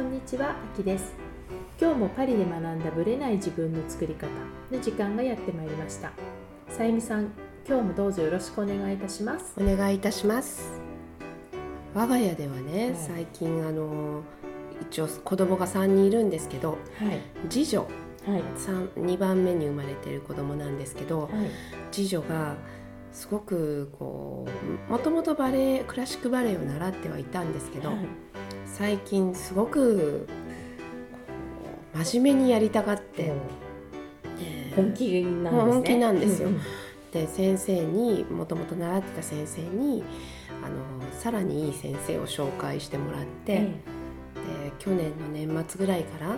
こんにちは、あきです。今日もパリで学んだブレない自分の作り方の時間がやってまいりました。さゆみさん、今日もどうぞよろしくお願いいたします。お願いいたします。我が家ではね、はい。最近あの一応子供が3人いるんですけどはい、次女はい、2番目に生まれてる子供なんですけどはい、次女がすごくこうもともとバレエクラシックバレエを習ってはいたんですけど、はい最近すごく真面目にやりたがって、本気なんですね。本気なんですよ。うんうん。で先生にもともと習ってた先生にあのさらにいい先生を紹介してもらって、えで去年の年末ぐらいから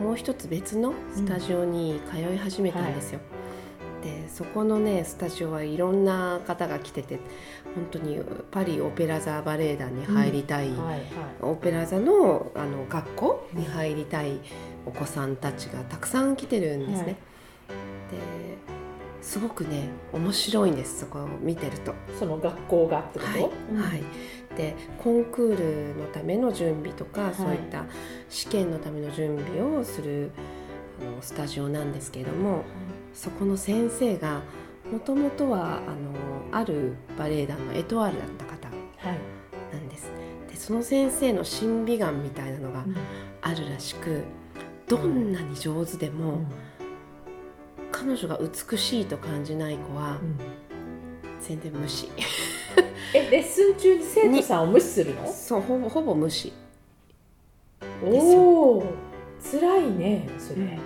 えもう一つ別のスタジオに通い始めたんですよ。でそこのねスタジオはいろんな方が来てて本当にパリオペラ座バレエ団に入りたい、うん。はいはい。オペラ座のあの学校に入りたいお子さんたちがたくさん来てるんですね。はい。ですごくね面白いんですそこを見てると。その学校がってこと、はいうん。はい、でコンクールのための準備とか、い。そういった試験のための準備をするあのスタジオなんですけれどもそこの先生がもともとはあのあるバレエ団のエトワールだった方はい、なんです。でその先生の審美眼みたいなのがうん。あるらしくどんなに上手でも、彼女が美しいと感じない子はうん。全然無視。えレッスン中に生徒さんを無視するの？そうほぼほぼ無視。おお辛いねそれ、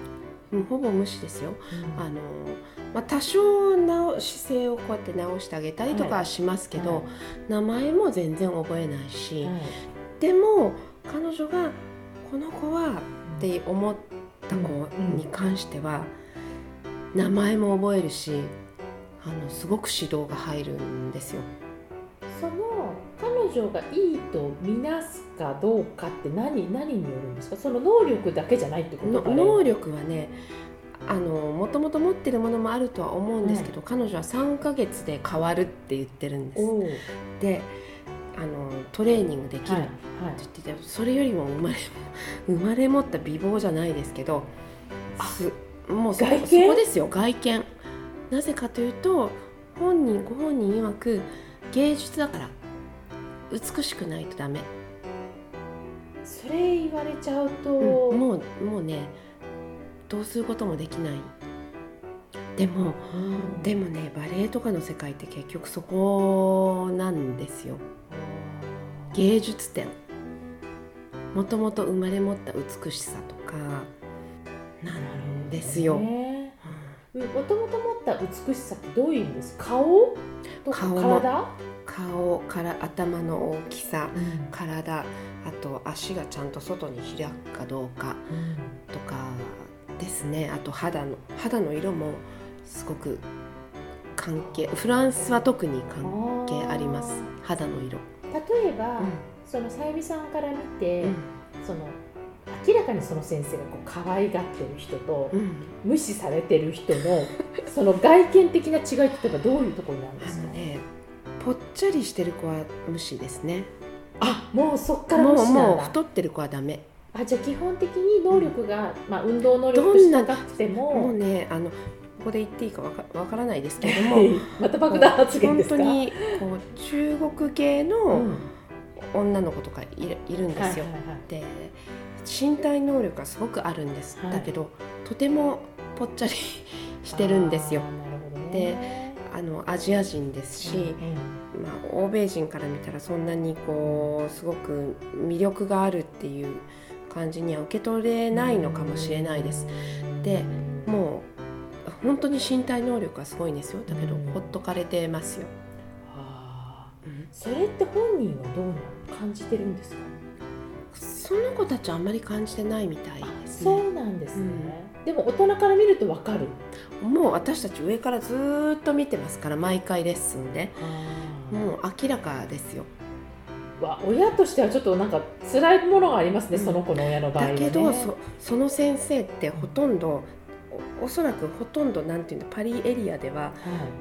うんほぼ無視ですよ。うん。あの、まあ、多少な姿勢をこうやって直してあげたりとかはしますけど、はい名前も全然覚えないし、はいでも彼女がこの子はって思った子に関しては、名前も覚えるしあのすごく指導が入るんですよ。その彼女がいいとみなすかどうかって何何によるんですか？その能力だけじゃないってことの能力はねあのもともと持ってるものもあるとは思うんですけど、彼女は3ヶ月で変わるって言ってるんです。であのトレーニングできる。はいって言ってて、それよりも生まれ生まれ持った美貌じゃないですけどすもうそ外見？そこですよ外見。なぜかというと本人ご本人曰く芸術だから。美しくないとダメ、それ言われちゃうと、うんもうもうねどうすることもできない。でもうん。でもねバレエとかの世界って結局そこなんですよ。芸術点もともと生まれ持った美しさとか。なんですよ、ね。もともと持った美しさってどういう意味ですか？顔？顔も体、顔から頭の大きさ体あと足がちゃんと外に開くかどうかとかですね。あと肌の肌の色もすごく関係フランスは特に関係あります。肌の色、例えば、そのさゆみさんから見て、その明らかにその先生がこう可愛がってる人と、うん。無視されてる人のその外見的な違いってどういうところになるんですか？ねぽっちゃりしてる子は無視ですね。あもうそっから無視もう太ってる子はダメ。あじゃあ基本的に能力が、まあ、運動能力として高くてももうねあのここで言っていいかわかわからないですけれどもはい。また爆弾発言ですか？本当にこう中国系うのん。女の子とかいるいるんですよ、はいはいはい。で身体能力がすごごくあるんです、はい。だけどとてもぽっちゃりしてるんですよ。ね。あのアジア人ですし、うんうんまあ、欧米人から見たらそんなにこうすごく魅力があるっていう感じには受け取れないのかもしれないです。でもう本当に身体能力がすごいんですよ。だけどうん。ほっとかれてますよ。それって本人はどう感じてるんですか？その子たちはあんまり感じてないみたい。ですね。そうなんですね、でも大人から見るとわかる。もう私たち上からずーっと見てますから毎回レッスンで。もう明らかですよ。わ親としてはちょっとなんか辛いものがありますね、うん。その子の親の場合は、ね、だけどそその先生ってほとんどおそらくほとんどなんていうのパリエリアでははい。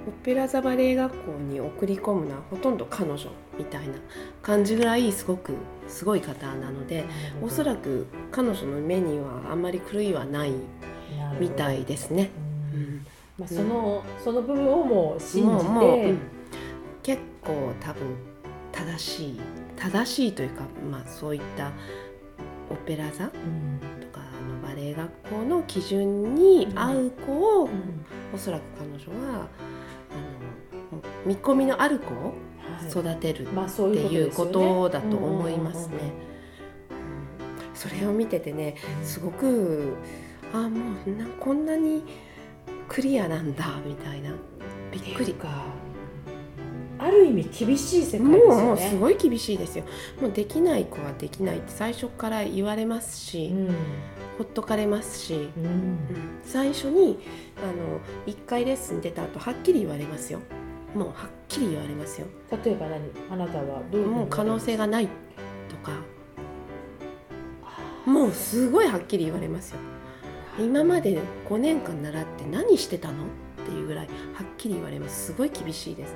オペラ座バレエ学校に送り込むのはほとんど彼女みたいな感じぐらいすごくすごい方なのでおそらく彼女の目にはあんまり狂いはないみたいですね。ううん。ん。まあ、その、その部分をもう信じて、もうん。結構多分正しい正しいというか、まあ、そういったオペラ座とうん学校の基準に合う子を、うん。おそらく彼女はあの見込みのある子をはい。育てるっていうことだと思いますね。うんそれを見ててねすごくあもうなこんなにクリアなんだみたいな。びっくり。かある意味厳しい世界ですよね。もうすごい厳しいですよ。もうできない子はできないって最初から言われますし、うん。ほっとかれますし、うん。うん。最初にあの1回レッスン出た後はっきり言われますよ。もうはっきり言われますよ。例えば何？あなたはどういうもう可能性がないとか。もうすごいはっきり言われますよ。今まで5年間習って何してたの？っていうぐらいはっきり言われます。すごい厳しいです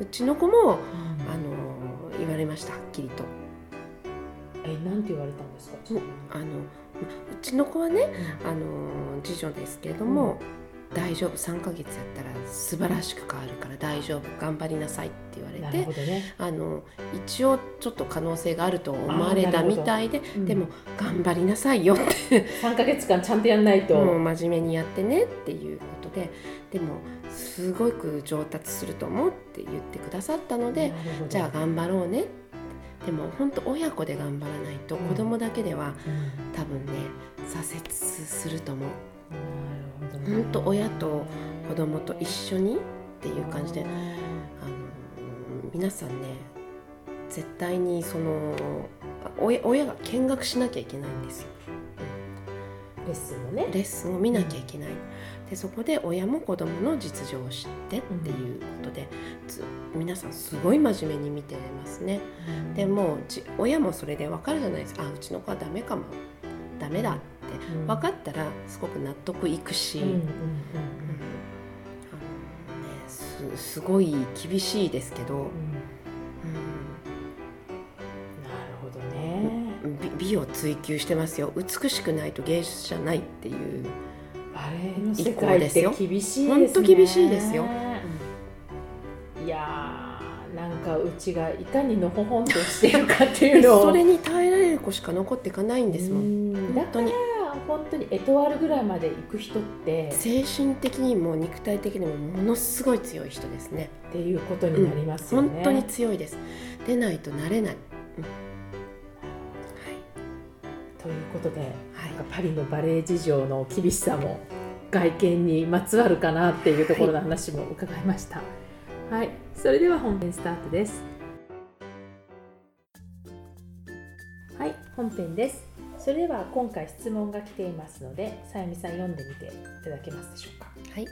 うちの子もうん。あの言われましたはっきりと。えなんて言われたんですか？あのうちの子はねあの次女ですけれども、大丈夫3ヶ月やったら素晴らしく変わるから大丈夫頑張りなさいって言われなてね、あの一応ちょっと可能性があると思われたみたいで、うん。でも頑張りなさいよって。3ヶ月間ちゃんとやんないと、もう真面目にやってねっていうことででもすごく上達すると思うって言ってくださったので、じゃあ頑張ろうね。でも本当親子で頑張らないとうん。子供だけではうん。多分ね挫折すると思う。なるほどね。ほんと親と子供と一緒にっていう感じでうんあの皆さんね絶対にその親親が見学しなきゃいけないんですよ。レッスンをね。レッスンを見なきゃいけない、でそこで親も子供の実情を知ってっていうことで、ず皆さんすごい真面目に見てますね。でもじ親もそれで分かるじゃないですか。あうちの子はダメかも。ダメだって。うん。分かったらすごく納得いくし、すすごい厳しいですけど、うん。うん。なるほどね。美美を追求してますよ。美しくないと芸術じゃないっていう、バレエの世界って厳しいですね。ほんと厳しいですよ。いやーなんかうちがいかにのほほんとしているかっていうのを。それに耐えられる子しか残っていかないんですもん。本当に。本当にエトワールぐらいまで行く人って。精神的にも肉体的にもものすごい強い人ですね。っていうことになりますよね、本当に強いです。出ないとなれない、うん。ということで、はい。パリのバレエ事情の厳しさも外見にまつわるかなっていうところの話も伺いました。はい、それでは本編スタートです。はい、本編です。それでは今回質問が来ていますので、さゆみさん読んでみていただけますでしょうか。はい、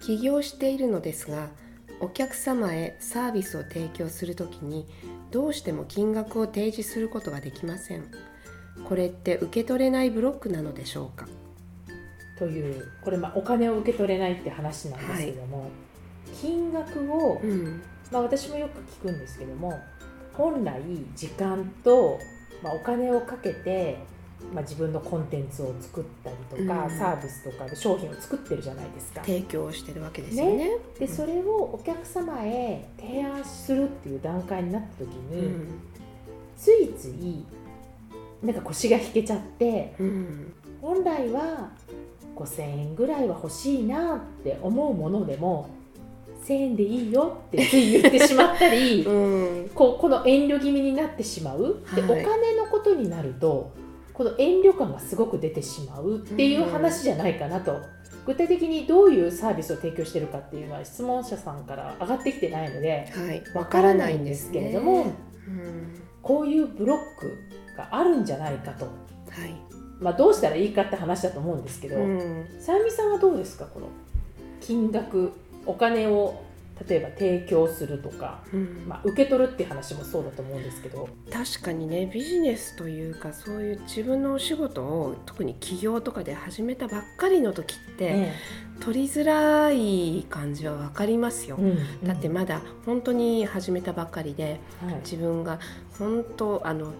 起業しているのですがお客様へサービスを提供するときにどうしても金額を提示することができませんこれって受け取れないブロックなのでしょうか？というこれまあお金を受け取れないって話なんですけども、金額をうん。まあ、私もよく聞くんですけども本来時間と、まあ、お金をかけて、まあ、自分のコンテンツを作ったりとか、うん。サービスとかで商品を作ってるじゃないですか。提供してるわけですよね。でそれをお客様へ提案するっていう段階になった時に、うん。ついついなんか腰が引けちゃってうん。本来は5,000円ぐらいは欲しいなって思うものでも1,000円でいいよってつい言ってしまったり。うん。こうこの遠慮気味になってしまう、ではい。お金のことになるとこの遠慮感がすごく出てしまうっていう話じゃないかなと、具体的にどういうサービスを提供してるかっていうのは質問者さんから上がってきてないのではい。わからないんですけれども、うん。こういうブロックがあるんじゃないかと、はいまあ、どうしたらいいかって話だと思うんですけど、うん。さゆみさんはどうですか？この金額お金を例えば提供するとか、うん。まあ、受け取るっていう話もそうだと思うんですけど、確かにねビジネスというかそういう自分のお仕事を特に起業とかで始めたばっかりの時って、え取りづらい感じは分かりますよ。えうん。だってまだ本当に始めたばっかりではい。自分が本当あの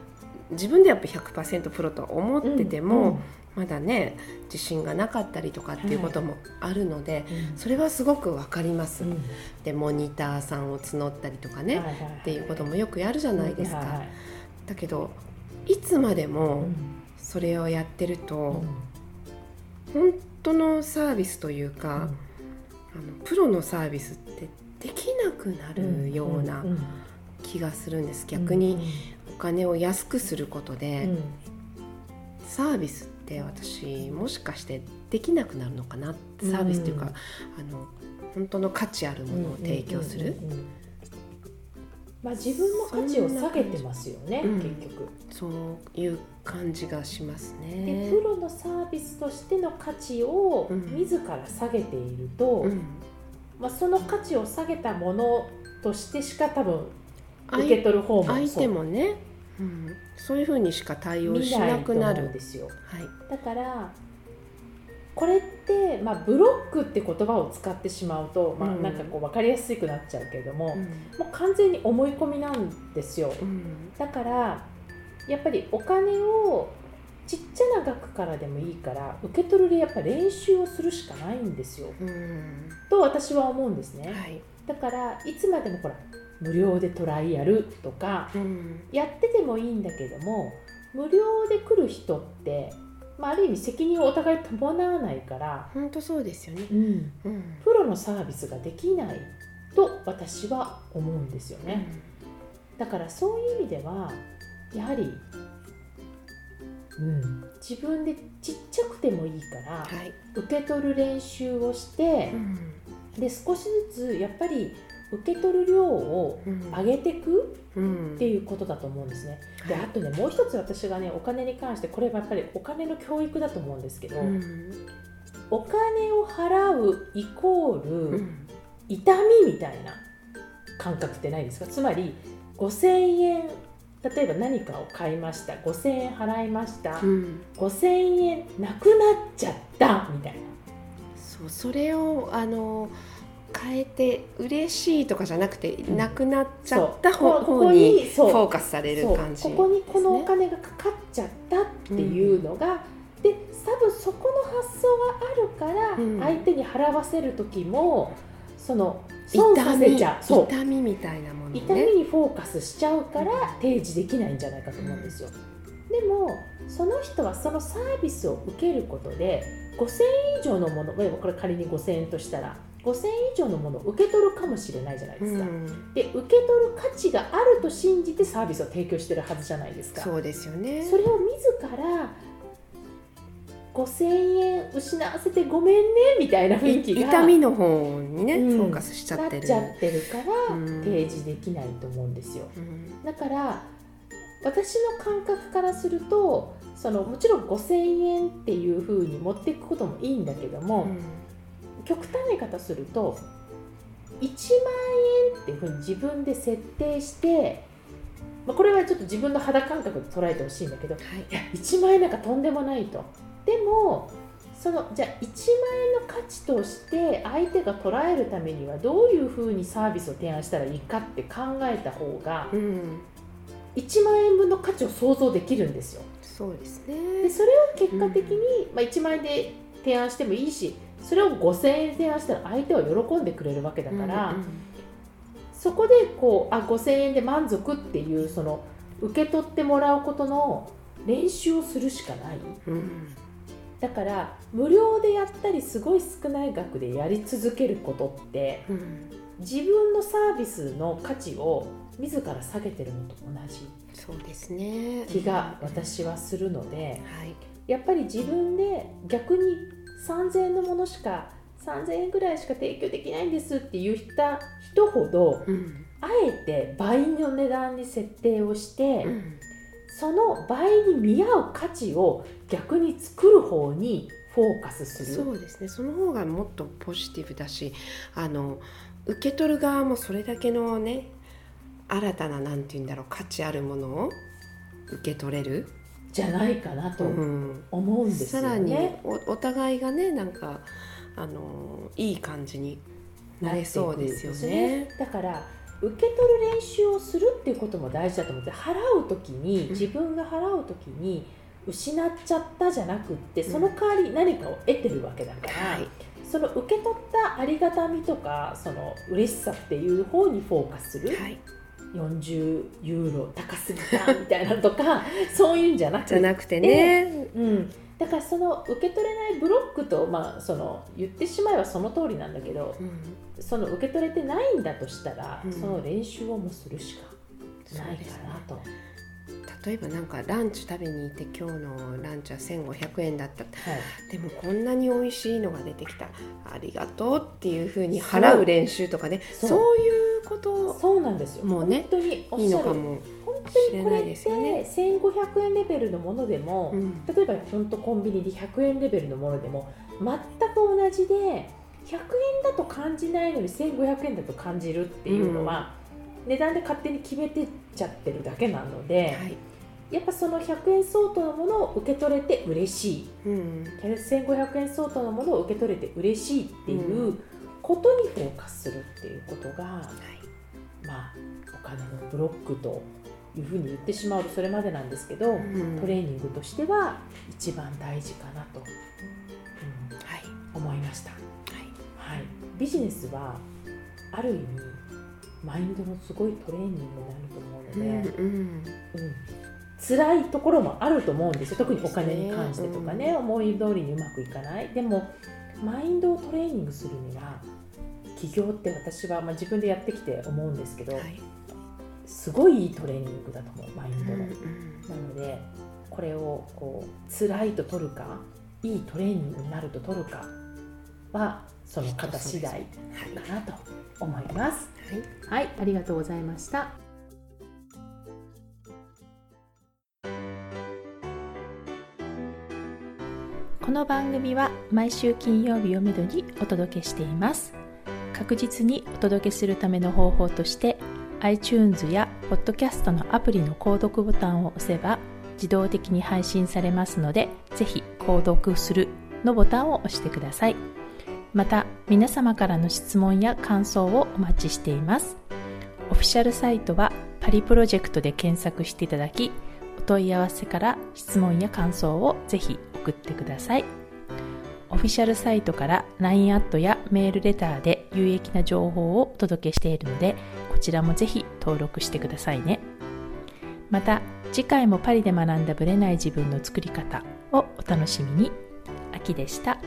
自分でやっぱ100%プロとは思ってても、まだね自信がなかったりとかっていうこともあるので、うん。それはすごく分かります。うん。でモニターさんを募ったりとかね、はいはいはい。っていうこともよくやるじゃないですか。はいはいだけどいつまでうもん。それをやってると、うん。本当のサービスというか、あのプロのサービスってできなくなるような気がするんです、逆にお金を安くすることうで、ん。サービスって私もしかしてできなくなるのかな？サービスというか、うん。あの本当の価値あるものを提供する、まあ、自分の価値を下げてますよね、うん結局。そういう感じがしますでね。プロのサービスとしての価値をうん。自ら下げていると、うん。まあ、その価値を下げたものとしてしか多分相受け取る方も相手もね、うん、そういうふうにしか対応し見なくなる。うんですよ。はい。だからこれって、まあ、ブロックって言葉を使ってしまうと、まあ、うん。なんかこう分かりやすくなっちゃうけれども、うん。もう完全に思い込みなんですよ。うん。だからやっぱりお金をちっちゃな額からでもいいから受け取るでやっぱ練習をするしかないんですよ。うん。と私は思うんですね。はい。だからいつまでもほら無料でトライアルとかうんやっててもいいんだけども無料で来る人って、まあ、ある意味責任をお互い伴わないから、本当そうですよね。うん、うんプロのサービスができないと私は思うんですよね。だからそういう意味ではやはり、うん、自分でちっちゃくてもいいからはい。受け取る練習をしてうんで少しずつやっぱり受け取る量をうん。上げていくうん。っていうことだと思うんですね。ではい。あとねもう一つ私がねお金に関してこれはやっぱりお金の教育だと思うんですけど、うん。お金を払うイコール、うん。痛みみたいな感覚ってないですか？つまり5000円例えば何かを買いました5000円払いました、うん。5000円なくなっちゃったみたいな。そうそれをあの変えて嬉しいとかじゃなくて、ん。なくなっちゃった方こにフォーカスされる感じ。ここにこのお金がかかっちゃったっていうのが、で多分そこの発想があるから、うん。相手に払わせる時もその損させちゃう。そう。痛みみたいなものね。痛みにフォーカスしちゃうから提示できないんじゃないかと思うんですよ。でもその人はそのサービスを受けることで5000円以上のものこれ仮に5000円としたら5000円以上のものを受け取るかもしれないじゃないですか。うんで受け取る価値があると信じてサービスを提供してるはずじゃないですか。そうですよねそれを自ら5000円失わせてごめんねみたいな雰囲気が痛みの方にね、うんフォーカスしちゃってるなっちゃってるからうん提示できないと思うんですよ。うんだから私の感覚からするとそのもちろん5000円っていう風に持っていくこともいいんだけども、極端な言い方すると1万円っていう風に自分で設定して、まあ、これはちょっと自分の肌感覚で捉えてほしいんだけどはいいや1万円なんかとんでもないと。でもそのじゃあ1万円の価値として相手が捉えるためにはどういうふうにサービスを提案したらいいかって考えた方がうん1万円分の価値を想像できるんですよ。そうですでねそれを結果的に、まあ、1万円で提案してもいいしそれを5000円で提案したら相手は喜んでくれるわけだから、うんそこでこうあ5000円で満足っていうその受け取ってもらうことの練習をするしかない。うんだから無料でやったりすごい少ない額でやり続けることってうん。自分のサービスの価値を自ら下げてるのと同じそうですね。気が私はするのではい。やっぱり自分で逆に3000円のものしか3000円ぐらいしか提供できないんですって言った人ほどうん。あえて倍の値段に設定をしてうん。その倍に見合う価値を逆に作る方にフォーカスする。そうですね。その方がもっとポジティブだしあの受け取る側もそれだけのね新たななんて言うんだろう価値あるものを受け取れる、じゃないかなとうん、思うんですよさらにね。おお互いがねなんかあのいい感じになれそうですよね。だから受け取る練習をするっていうことも大事だと思って払う時にん。自分が払う時に失っちゃったじゃなくってうん。その代わり何かを得てるわけだから、はい。その受け取ったありがたみとかその嬉しさっていう方にフォーカスする、はい、40ユーロ高すぎたみたいなのとかそういうんじゃなくじゃなくてね、うん、だからその受け取れないブロックと、まあ、その言ってしまえばその通りなんだけどうん。その受け取れてないんだとしたら、うん。その練習をもうするしかないかなと。例えばなんかランチ食べに行って今日のランチは1500円だった。はい。でもこんなに美味しいのが出てきた。ありがとうっていうふうに払う練習とかね。そういうことそうなんですよ。もうね本当におっいいしゃる。のかも本し当にこれって1500円レベルのものでも、うん。例えば本当コンビニで100円レベルのものでも全く同じで100円だと感じないのに1500円だと感じるっていうのは、値段で勝手に決めてっちゃってるだけなので、はい。やっぱその100円相当のものを受け取れて嬉しい。うん。1500円相当のものを受け取れて嬉しいっていうことにフォーカスするっていうことが、はいまあお金のブロックというふうに言ってしまうとそれまでなんですけど、うん。トレーニングとしては一番大事かなと、うんはい思いました、はい。はい、ビジネスはある意味マインドのすごいトレーニングになると思うので、うんうん。辛いところもあると思うんですよ。特にお金に関してとかね、思い通りにうまくいかない。でもマインドをトレーニングするには起業って私は、まあ、自分でやってきて思うんですけど、はい。すごいいいトレーニングだと思うマインドの、うんなのでこれをこう辛いと取るかいいトレーニングになると取るかはその方次第はいかなと思います。はい。はいありがとうございました。この番組は毎週金曜日をめどにお届けしています確実にお届けするための方法として iTunes や Podcast のアプリの購読ボタンを押せば自動的に配信されますのでぜひ購読するのボタンを押してください。また皆様からの質問や感想をお待ちしています。オフィシャルサイトはパリプロジェクトで検索していただきお問い合わせから質問や感想をぜひ送ってください。オフィシャルサイトから LINE アットやメールレターで有益な情報をお届けしているのでこちらもぜひ登録してくださいねまた次回もパリで学んだブレない自分の作り方をお楽しみに秋でした。